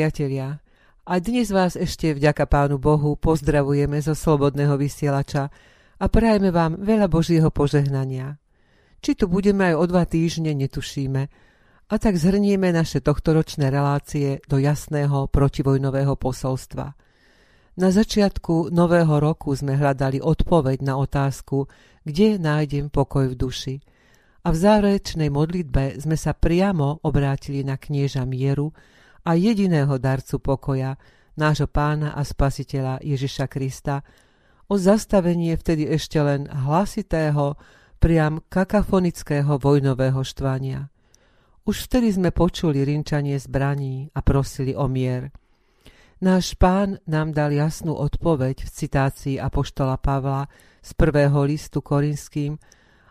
priatelia, a dnes vás ešte vďaka Pánu Bohu pozdravujeme zo Slobodného vysielača a prajeme vám veľa Božieho požehnania. Či tu budeme aj o dva týždne, netušíme, a tak zhrnieme naše tohtoročné relácie do jasného protivojnového posolstva. Na začiatku nového roku sme hľadali odpoveď na otázku, kde nájdem pokoj v duši. A v záverečnej modlitbe sme sa priamo obrátili na knieža mieru, a jediného darcu pokoja, nášho pána a spasiteľa Ježiša Krista, o zastavenie vtedy ešte len hlasitého, priam kakafonického vojnového štvania. Už vtedy sme počuli rinčanie zbraní a prosili o mier. Náš pán nám dal jasnú odpoveď v citácii Apoštola Pavla z prvého listu korinským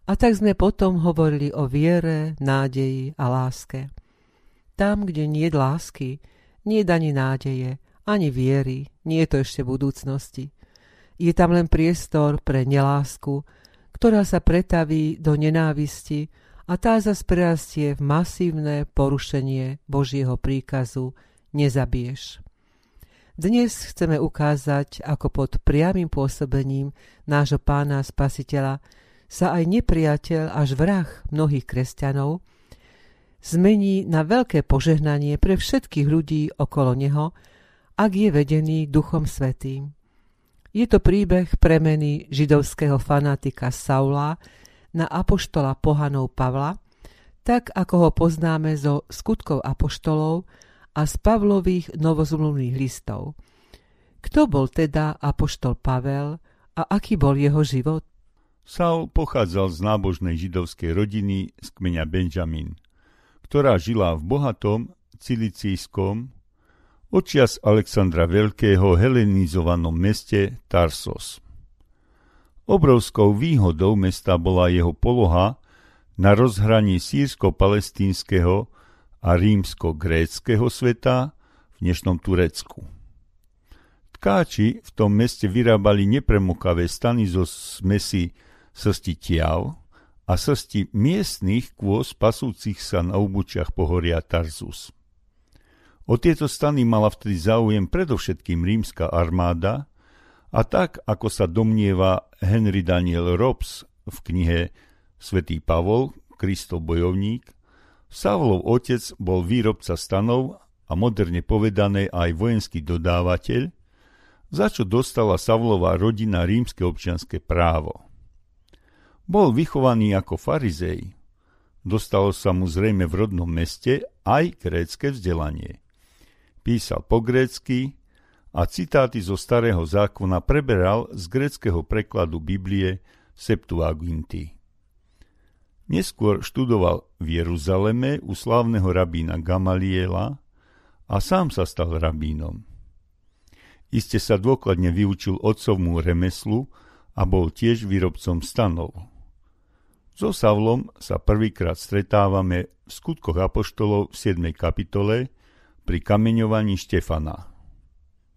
a tak sme potom hovorili o viere, nádeji a láske. Tam, kde nie je lásky, nie je ani nádeje, ani viery, nie je to ešte budúcnosti. Je tam len priestor pre nelásku, ktorá sa pretaví do nenávisti a tá zas prerastie v masívne porušenie Božieho príkazu nezabiješ. Dnes chceme ukázať, ako pod priamým pôsobením nášho pána spasiteľa sa aj nepriateľ až vrah mnohých kresťanov zmení na veľké požehnanie pre všetkých ľudí okolo neho, ak je vedený Duchom Svetým. Je to príbeh premeny židovského fanatika Saula na apoštola pohanov Pavla, tak ako ho poznáme zo skutkov apoštolov a z Pavlových novozmluvných listov. Kto bol teda apoštol Pavel a aký bol jeho život? Saul pochádzal z nábožnej židovskej rodiny z kmeňa Benjamin – ktorá žila v bohatom cilicijskom, očias Alexandra Veľkého helenizovanom meste Tarsos. Obrovskou výhodou mesta bola jeho poloha na rozhraní sírsko-palestínskeho a rímsko-gréckého sveta v dnešnom Turecku. Tkáči v tom meste vyrábali nepremokavé stany zo smesi srsti tiav, a srsti miestných kôz pasúcich sa na obučiach pohoria Tarzus. O tieto stany mala vtedy záujem predovšetkým rímska armáda a tak, ako sa domnieva Henry Daniel Robs v knihe Svetý Pavol, Kristov bojovník, Savlov otec bol výrobca stanov a moderne povedané aj vojenský dodávateľ, za čo dostala Savlova rodina rímske občianske právo. Bol vychovaný ako farizej. Dostalo sa mu zrejme v rodnom meste aj grécke vzdelanie. Písal po grécky a citáty zo starého zákona preberal z gréckého prekladu Biblie Septuaginty. Neskôr študoval v Jeruzaleme u slávneho rabína Gamaliela a sám sa stal rabínom. Iste sa dôkladne vyučil otcovmú remeslu a bol tiež výrobcom stanov. So Savlom sa prvýkrát stretávame v skutkoch Apoštolov v 7. kapitole pri kameňovaní Štefana.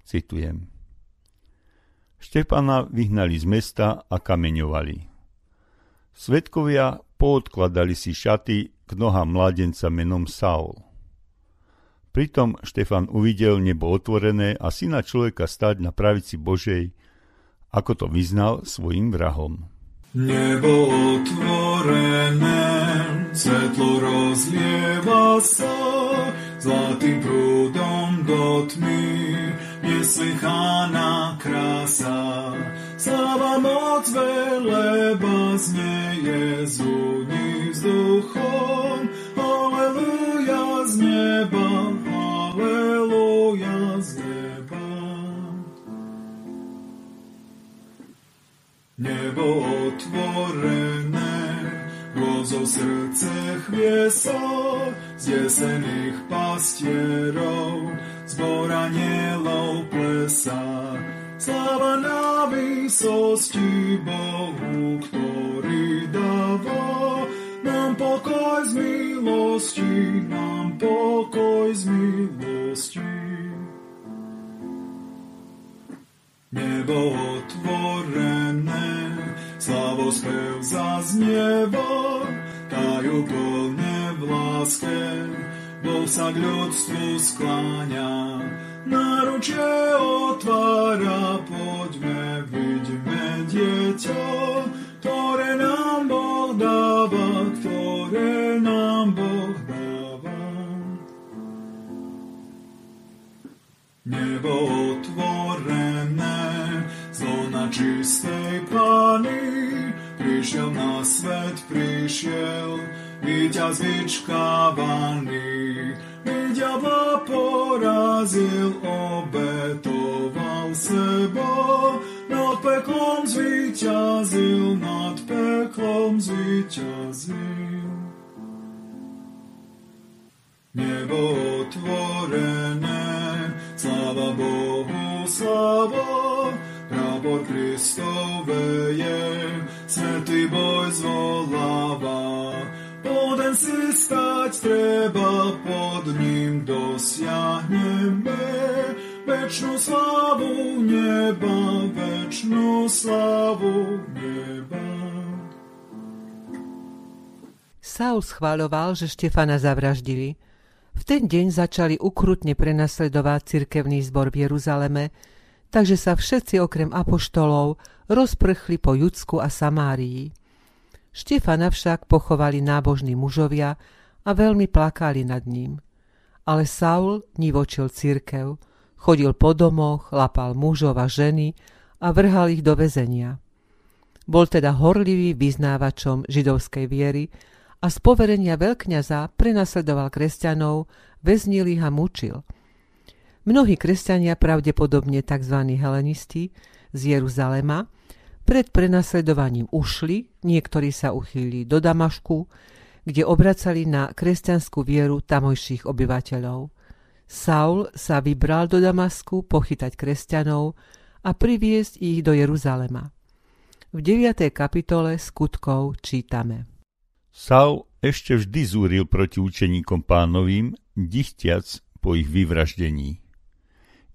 Citujem. Štefana vyhnali z mesta a kameňovali. Svetkovia poodkladali si šaty k nohám mladenca menom Saul. Pritom Štefan uvidel nebo otvorené a syna človeka stať na pravici Božej, ako to vyznal svojim vrahom. Nebo otvorené, svetlo rozlieva sa, zlatým prúdom do tmy, neslychaná krása. Sláva moc veleba znieje z úni vzduchom, Aleluja z neba, Nebo otvorené, vozov srdce chviesa, zdesených pastierov, zbor anielov plesa. Sláva na výsosti Bohu, ktorý dáva nám pokoj z milosti, nám pokoj z milosti. Nebo zaznieva, plne v láske, Boh sa k ľudstvu skláňa, náručie otvára, poďme, vidíme dieťa, ktoré nám Boh dáva, ktoré nám Boh dáva. Nebo otvorené, zóna čistej pány, prišiel na svet, prišiel, víťaz vyčkávaný, diabla porazil, obetoval seba, ním dosiahneme večnú slavu neba, večnú slavu neba. Saul schváľoval, že Štefana zavraždili. V ten deň začali ukrutne prenasledovať cirkevný zbor v Jeruzaleme, takže sa všetci okrem apoštolov rozprchli po Judsku a Samárii. Štefana však pochovali nábožní mužovia a veľmi plakali nad ním. Ale Saul nivočil církev, chodil po domoch, lapal mužov a ženy a vrhal ich do väzenia. Bol teda horlivý vyznávačom židovskej viery a z poverenia veľkňaza prenasledoval kresťanov, väznil ich a mučil. Mnohí kresťania, pravdepodobne tzv. helenisti z Jeruzalema, pred prenasledovaním ušli, niektorí sa uchýlili do Damašku, kde obracali na kresťanskú vieru tamojších obyvateľov. Saul sa vybral do Damasku pochytať kresťanov a priviesť ich do Jeruzalema. V 9. kapitole skutkov čítame. Saul ešte vždy zúril proti učeníkom pánovým, dichtiac po ich vyvraždení.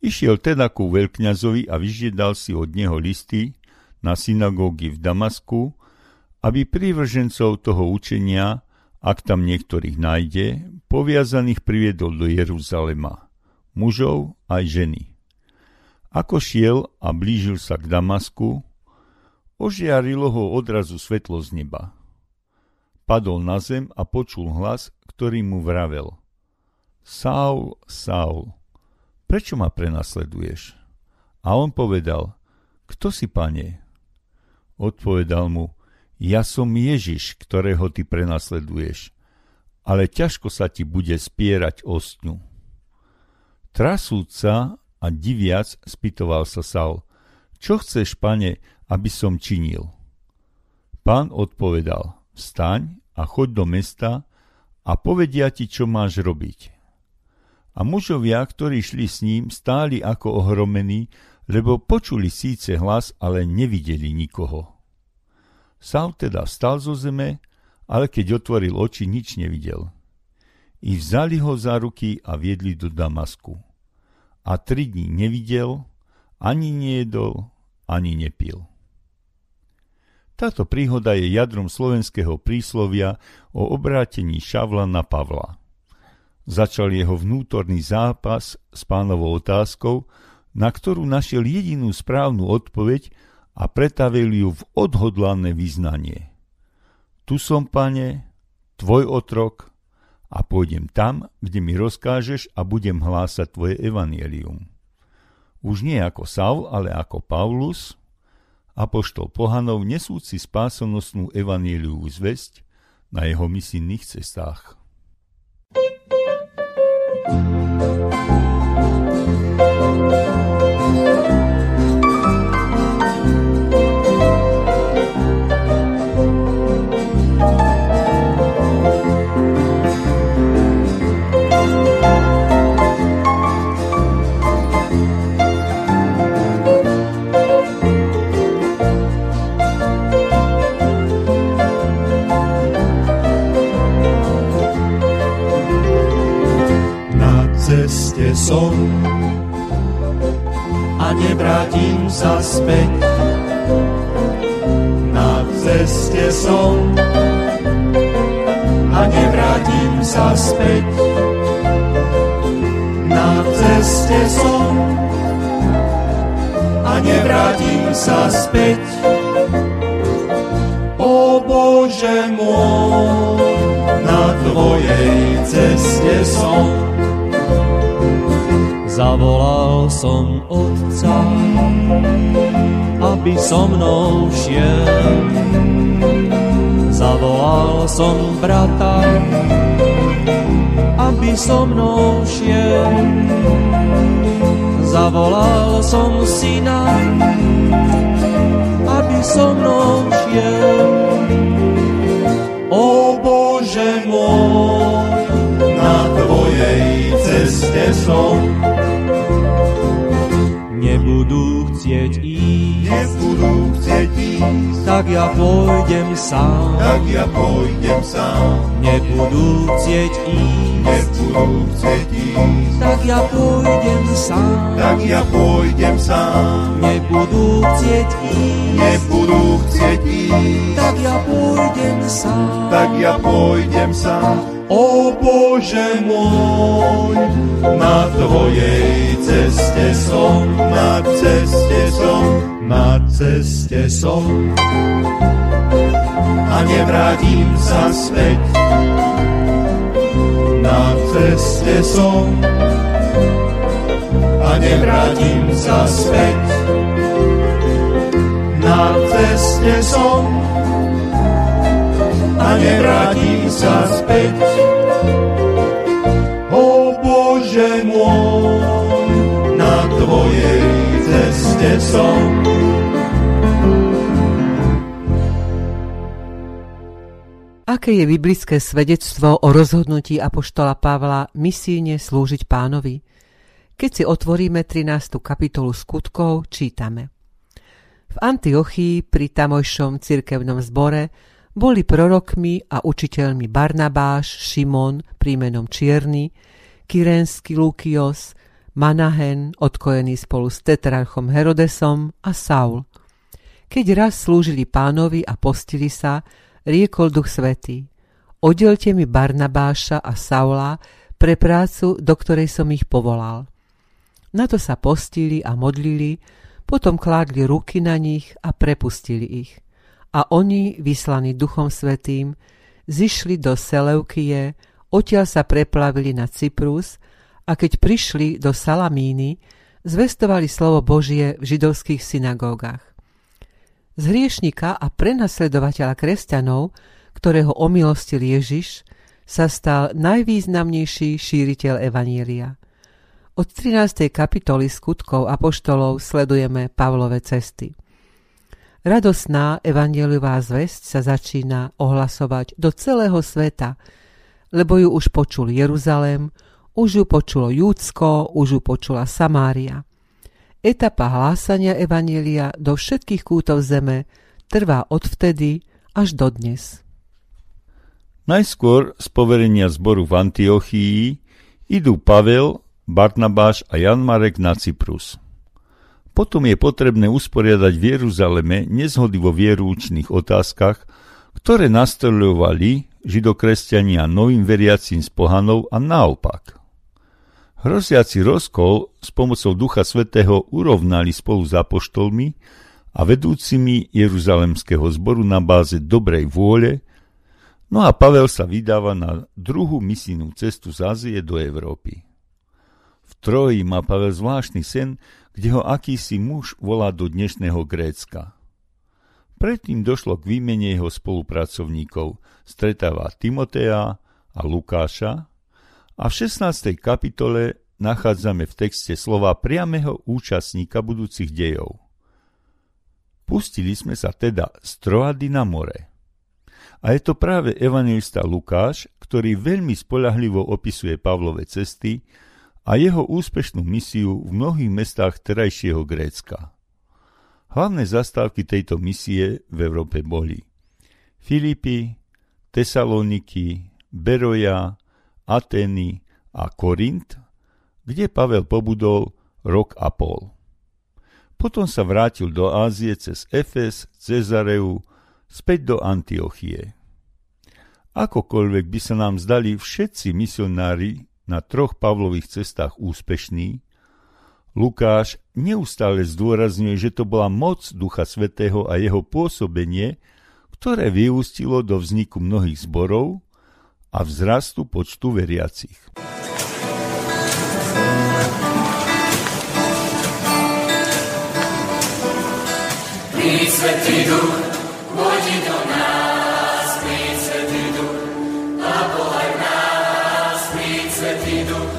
Išiel teda ku veľkňazovi a vyžiedal si od neho listy, na synagógy v Damasku, aby prívržencov toho učenia, ak tam niektorých nájde, poviazaných priviedol do Jeruzalema, mužov aj ženy. Ako šiel a blížil sa k Damasku, ožiarilo ho odrazu svetlo z neba. Padol na zem a počul hlas, ktorý mu vravel. Saul, Saul, prečo ma prenasleduješ? A on povedal, kto si, pane? Odpovedal mu, ja som Ježiš, ktorého ty prenasleduješ, ale ťažko sa ti bude spierať ostňu. Trasúca a diviac spýtoval sa Saul, čo chceš, pane, aby som činil? Pán odpovedal, vstaň a choď do mesta a povedia ti, čo máš robiť. A mužovia, ktorí šli s ním, stáli ako ohromení lebo počuli síce hlas, ale nevideli nikoho. Saul teda vstal zo zeme, ale keď otvoril oči, nič nevidel. I vzali ho za ruky a viedli do Damasku. A tri dní nevidel, ani nejedol, ani nepil. Táto príhoda je jadrom slovenského príslovia o obrátení Šavla na Pavla. Začal jeho vnútorný zápas s pánovou otázkou, na ktorú našiel jedinú správnu odpoveď a pretavil ju v odhodlané vyznanie. Tu som, pane, tvoj otrok a pôjdem tam, kde mi rozkážeš a budem hlásať tvoje evanielium. Už nie ako Saul, ale ako Paulus, apoštol pohanov nesúci spásonosnú evanieliu zväzť na jeho misijných cestách. som so mnou šiel. Zavolal som brata, aby so mnou šiel. Zavolal som syna, aby so mnou šiel. O Bože môj, na Tvojej ceste som. Nebudú chcieť Nebudú chcieť ísť, tak ja pôjdem sám. tak ja pôjdem sám. Nebudú chcieť ísť, Nebudú chcieť ísť, tak ja pôjdem sám. tak ja pôjdem sám. Nebudú chcieť ísť, Nebudú chcieť ísť, tak ja pôjdem sám. tak ja pôjdem sám. O Bože môj, na Tvojej ceste som, na ceste som, na ceste som. A nevrátim sa späť, na ceste som. A nevrátim sa späť, na ceste som a nevrátim sa späť. O Bože môj, na Tvojej ceste som. Aké je biblické svedectvo o rozhodnutí Apoštola Pavla misíne slúžiť pánovi? Keď si otvoríme 13. kapitolu skutkov, čítame. V Antiochii pri tamojšom cirkevnom zbore boli prorokmi a učiteľmi Barnabáš, Šimon, prímenom Čierny, Kyrenský Lukios, Manahen, odkojený spolu s tetrarchom Herodesom a Saul. Keď raz slúžili pánovi a postili sa, riekol duch svetý. Oddelte mi Barnabáša a Saula pre prácu, do ktorej som ich povolal. Na to sa postili a modlili, potom kládli ruky na nich a prepustili ich. A oni, vyslaní Duchom Svetým, zišli do Seleukie, odtiaľ sa preplavili na Cyprus a keď prišli do Salamíny, zvestovali slovo Božie v židovských synagógach. Z hriešnika a prenasledovateľa kresťanov, ktorého omilostil Ježiš, sa stal najvýznamnejší šíriteľ Evanília. Od 13. kapitoly skutkov apoštolov sledujeme Pavlové cesty. Radosná evanieliová zväzť sa začína ohlasovať do celého sveta, lebo ju už počul Jeruzalém, už ju počulo Júdsko, už ju počula Samária. Etapa hlásania evanielia do všetkých kútov zeme trvá odvtedy až dodnes. Najskôr z poverenia zboru v Antiochii idú Pavel, Barnabáš a Jan Marek na Cyprus. Potom je potrebné usporiadať v Jeruzaleme nezhody vo vierúčných otázkach, ktoré nastolovali židokresťania novým veriacím z pohanov a naopak. Hroziaci rozkol s pomocou Ducha Svetého urovnali spolu s apoštolmi a vedúcimi Jeruzalemského zboru na báze dobrej vôle, no a Pavel sa vydáva na druhú misijnú cestu z Ázie do Európy. V Troji má Pavel zvláštny sen, kde ho akýsi muž volá do dnešného Grécka. Predtým došlo k výmene jeho spolupracovníkov, stretáva Timotea a Lukáša a v 16. kapitole nachádzame v texte slova priameho účastníka budúcich dejov. Pustili sme sa teda z Troady na more. A je to práve evangelista Lukáš, ktorý veľmi spolahlivo opisuje Pavlové cesty a jeho úspešnú misiu v mnohých mestách terajšieho Grécka. Hlavné zastávky tejto misie v Európe boli Filipy, Tesaloniky, Beroja, Atény a Korint, kde Pavel pobudol rok a pol. Potom sa vrátil do Ázie cez Efes, Cezareu, späť do Antiochie. Akokoľvek by sa nám zdali všetci misionári na troch Pavlových cestách úspešní, Lukáš neustále zdôrazňuje, že to bola moc Ducha Svetého a jeho pôsobenie, ktoré vyústilo do vzniku mnohých zborov a vzrastu počtu veriacich. Príď, Svetý Duch, vodi do nás, príď, Svetý Duch, a pohľad nás, príď, Svetý Duch,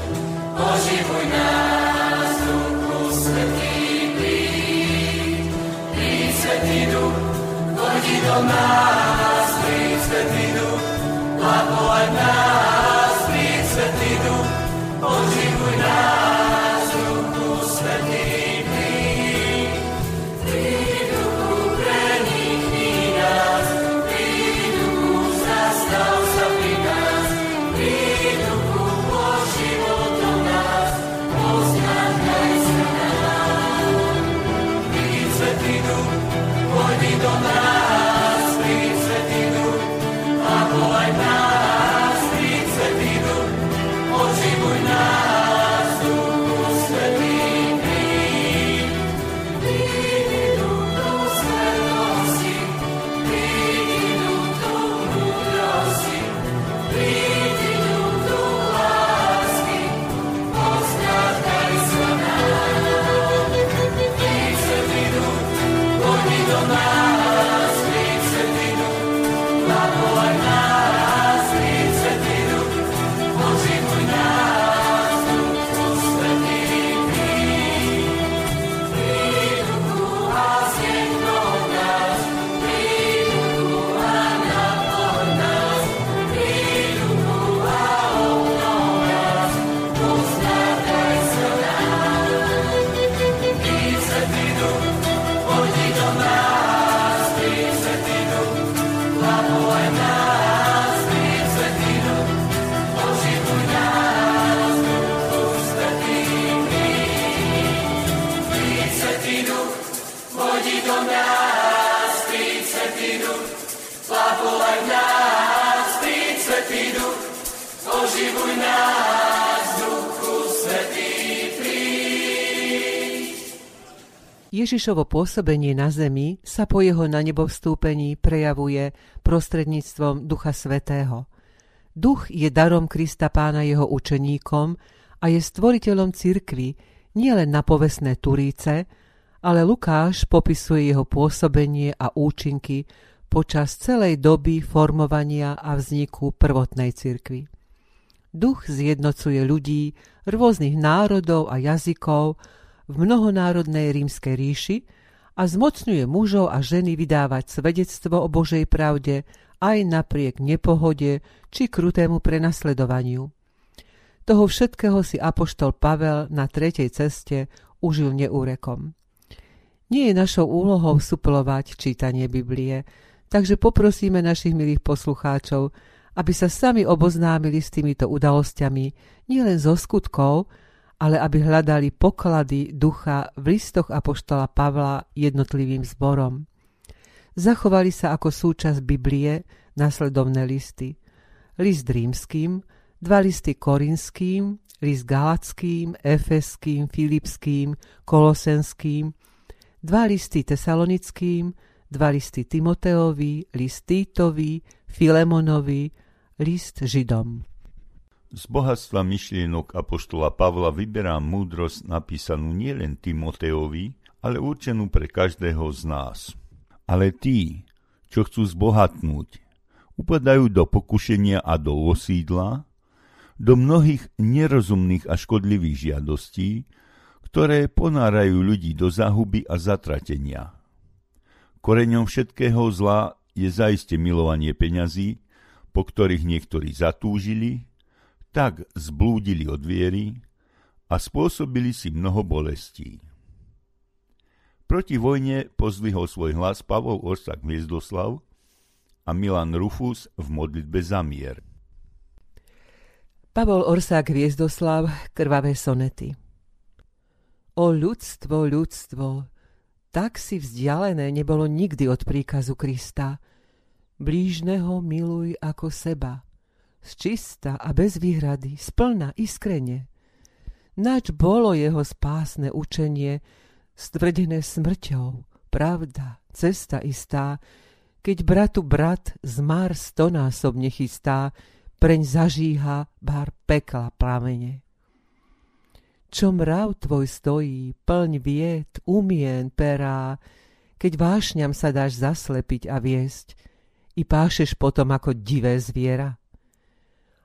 oživuj nás, Duchu Svetý, príď, príď, Svetý Duch, vodi do nás, a pohľad nás, príď, Svetý Almighty. Ježišovo pôsobenie na zemi sa po jeho na nebo vstúpení prejavuje prostredníctvom Ducha Svetého. Duch je darom Krista pána jeho učeníkom a je stvoriteľom cirkvy nielen na povestné turíce, ale Lukáš popisuje jeho pôsobenie a účinky počas celej doby formovania a vzniku prvotnej cirkvy. Duch zjednocuje ľudí rôznych národov a jazykov v mnohonárodnej rímskej ríši a zmocňuje mužov a ženy vydávať svedectvo o Božej pravde aj napriek nepohode či krutému prenasledovaniu. Toho všetkého si apoštol Pavel na tretej ceste užil neúrekom. Nie je našou úlohou suplovať čítanie Biblie, takže poprosíme našich milých poslucháčov, aby sa sami oboznámili s týmito udalosťami nielen zo skutkov, ale aby hľadali poklady ducha v listoch apoštola Pavla jednotlivým zborom. Zachovali sa ako súčasť Biblie nasledovné listy. List rímským, dva listy korinským, list galackým, efeským, filipským, kolosenským, dva listy tesalonickým, dva listy Timoteovi, list Týtovi, Filemonovi, list Židom. Z bohatstva myšlienok apoštola Pavla vyberám múdrosť napísanú nielen Timoteovi, ale určenú pre každého z nás. Ale tí, čo chcú zbohatnúť, upadajú do pokušenia a do osídla, do mnohých nerozumných a škodlivých žiadostí, ktoré ponárajú ľudí do záhuby a zatratenia. Koreňom všetkého zla je zaiste milovanie peňazí, po ktorých niektorí zatúžili, tak zblúdili od viery a spôsobili si mnoho bolestí. Proti vojne pozdvihol svoj hlas Pavol Orsak Hviezdoslav a Milan Rufus v modlitbe za mier. Pavol Orsák Hviezdoslav, krvavé sonety. O ľudstvo, ľudstvo, tak si vzdialené nebolo nikdy od príkazu Krista. Blížneho miluj ako seba, z čista a bez výhrady, splna, iskrene. Nač bolo jeho spásne učenie, stvrdené smrťou, pravda, cesta istá, keď bratu brat zmar stonásobne chystá, preň zažíha bar pekla plamene. Čo mrav tvoj stojí, plň viet, umien, perá, keď vášňam sa dáš zaslepiť a viesť, i pášeš potom ako divé zviera.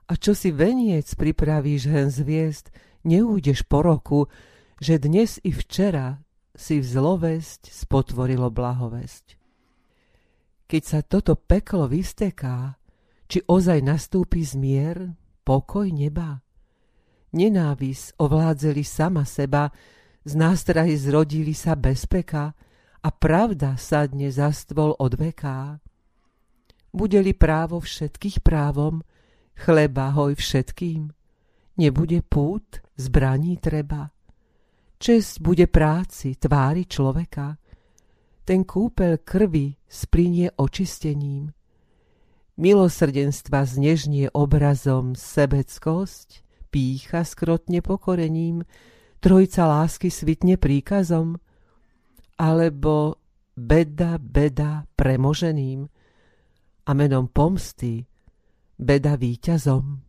A čo si veniec pripravíš hen zviest, neújdeš po roku, že dnes i včera si v zlovesť spotvorilo blahovesť. Keď sa toto peklo vysteká, či ozaj nastúpi zmier, pokoj neba? Nenávis ovládzeli sama seba, z nástrahy zrodili sa bezpeka a pravda sadne za stôl od veká. Bude-li právo všetkých právom, chleba hoj všetkým, nebude pút, zbraní treba. Česť bude práci, tvári človeka. Ten kúpel krvi sprinie očistením. Milosrdenstva znežnie obrazom sebeckosť, pícha skrotne pokorením, trojca lásky svitne príkazom, alebo beda, beda premoženým a menom pomsty beda víťazom.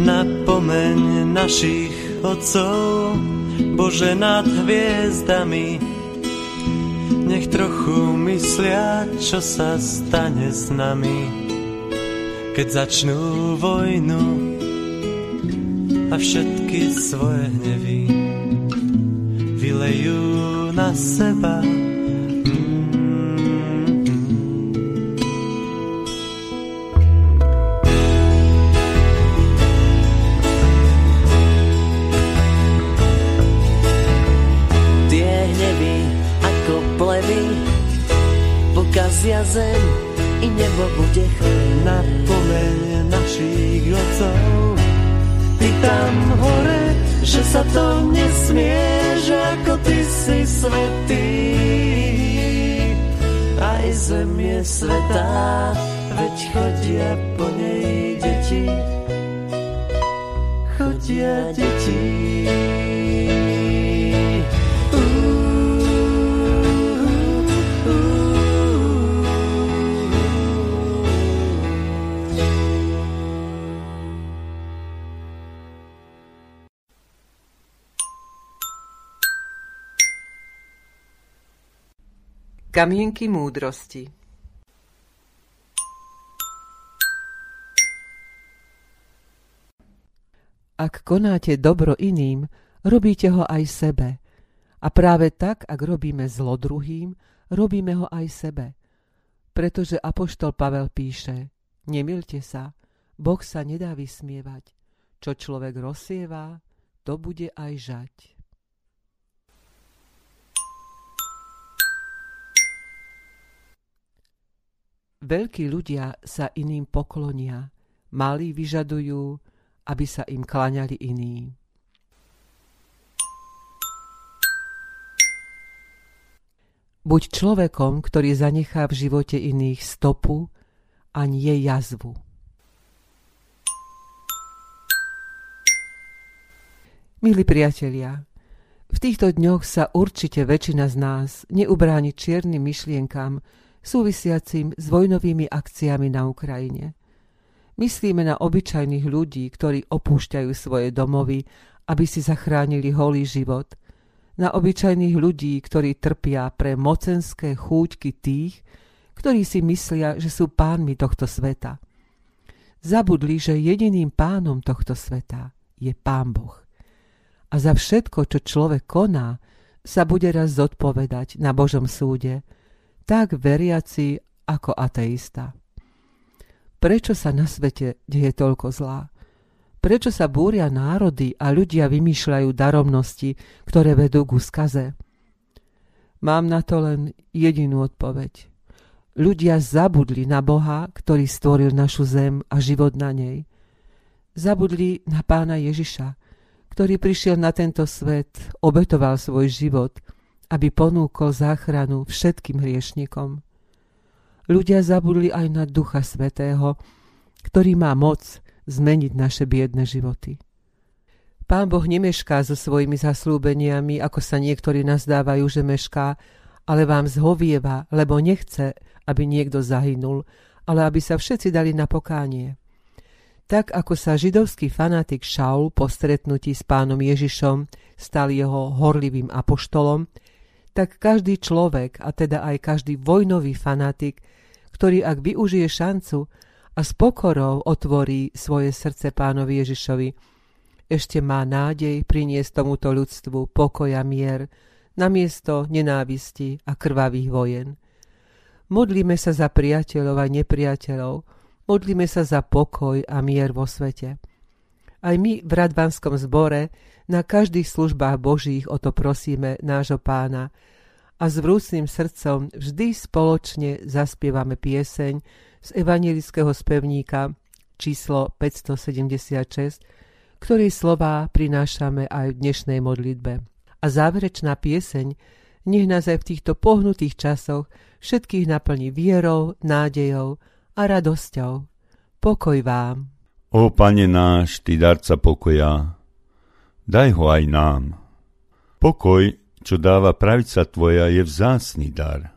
Napomeň našich otcov, Bože nad hviezdami, nech trochu myslia, čo sa stane s nami, keď začnú vojnu a všetky svoje hnevy vylejú na seba. pokazia zem i nebo bude chvíľ. Napomeň našich otcov, ty tam hore, že sa to nesmie, že ako ty svetý. Aj zem je svetá, veď chodia po nej deti. Chodia deti. Kamienky múdrosti Ak konáte dobro iným, robíte ho aj sebe. A práve tak, ak robíme zlo druhým, robíme ho aj sebe. Pretože Apoštol Pavel píše, nemilte sa, Boh sa nedá vysmievať. Čo človek rozsieva, to bude aj žať. Veľkí ľudia sa iným poklonia, malí vyžadujú, aby sa im kláňali iní. Buď človekom, ktorý zanechá v živote iných stopu a nie jazvu. Milí priatelia, v týchto dňoch sa určite väčšina z nás neubráni čiernym myšlienkam, súvisiacim s vojnovými akciami na Ukrajine. Myslíme na obyčajných ľudí, ktorí opúšťajú svoje domovy, aby si zachránili holý život. Na obyčajných ľudí, ktorí trpia pre mocenské chúťky tých, ktorí si myslia, že sú pánmi tohto sveta. Zabudli, že jediným pánom tohto sveta je Pán Boh. A za všetko, čo človek koná, sa bude raz zodpovedať na Božom súde – tak veriaci ako ateista. Prečo sa na svete deje toľko zlá? Prečo sa búria národy a ľudia vymýšľajú daromnosti, ktoré vedú k skaze? Mám na to len jedinú odpoveď. Ľudia zabudli na Boha, ktorý stvoril našu zem a život na nej. Zabudli na pána Ježiša, ktorý prišiel na tento svet, obetoval svoj život – aby ponúkol záchranu všetkým hriešnikom. ľudia zabudli aj na Ducha Svetého, ktorý má moc zmeniť naše biedne životy. Pán Boh nemešká so svojimi zaslúbeniami, ako sa niektorí nazdávajú, že mešká, ale vám zhovieva, lebo nechce, aby niekto zahynul, ale aby sa všetci dali na pokánie. Tak ako sa židovský fanatik Šaul po stretnutí s pánom Ježišom stal jeho horlivým apoštolom, tak každý človek, a teda aj každý vojnový fanatik, ktorý ak využije šancu a s pokorou otvorí svoje srdce pánovi Ježišovi, ešte má nádej priniesť tomuto ľudstvu pokoj a mier, namiesto nenávisti a krvavých vojen. Modlíme sa za priateľov a nepriateľov, modlíme sa za pokoj a mier vo svete. Aj my v Radvanskom zbore na každých službách Božích o to prosíme nášho pána a s vrúcným srdcom vždy spoločne zaspievame pieseň z evangelického spevníka číslo 576, ktorej slová prinášame aj v dnešnej modlitbe a záverečná pieseň nech nás aj v týchto pohnutých časoch všetkých naplní vierou, nádejou a radosťou. Pokoj vám. O Pane náš, Ty darca pokoja, daj ho aj nám. Pokoj, čo dáva pravica Tvoja, je vzácný dar.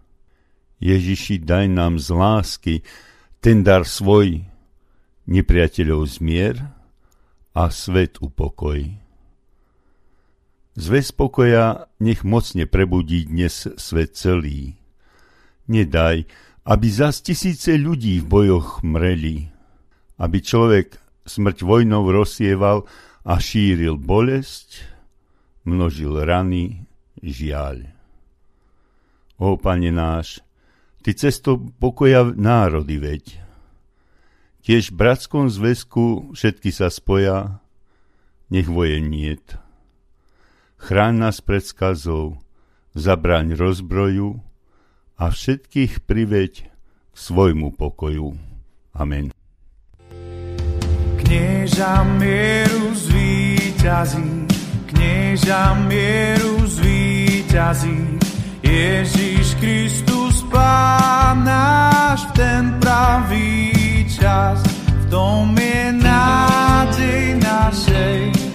Ježiši, daj nám z lásky ten dar svoj, nepriateľov zmier a svet upokoj. Zväz pokoja nech mocne prebudí dnes svet celý. Nedaj, aby zas tisíce ľudí v bojoch mreli, aby človek smrť vojnou rozsieval a šíril bolesť, množil rany, žiaľ. O, pane náš, ty cesto pokoja národy veď. Tiež v bratskom zväzku všetky sa spoja, nech vojen niet chráň nás pred skazou, zabraň rozbroju a všetkých priveď k svojmu pokoju. Amen. Knieža mieru zvýťazí, knieža mieru zvýťazí, Ježiš Kristus Pán náš v ten pravý čas, v tom je nádej našej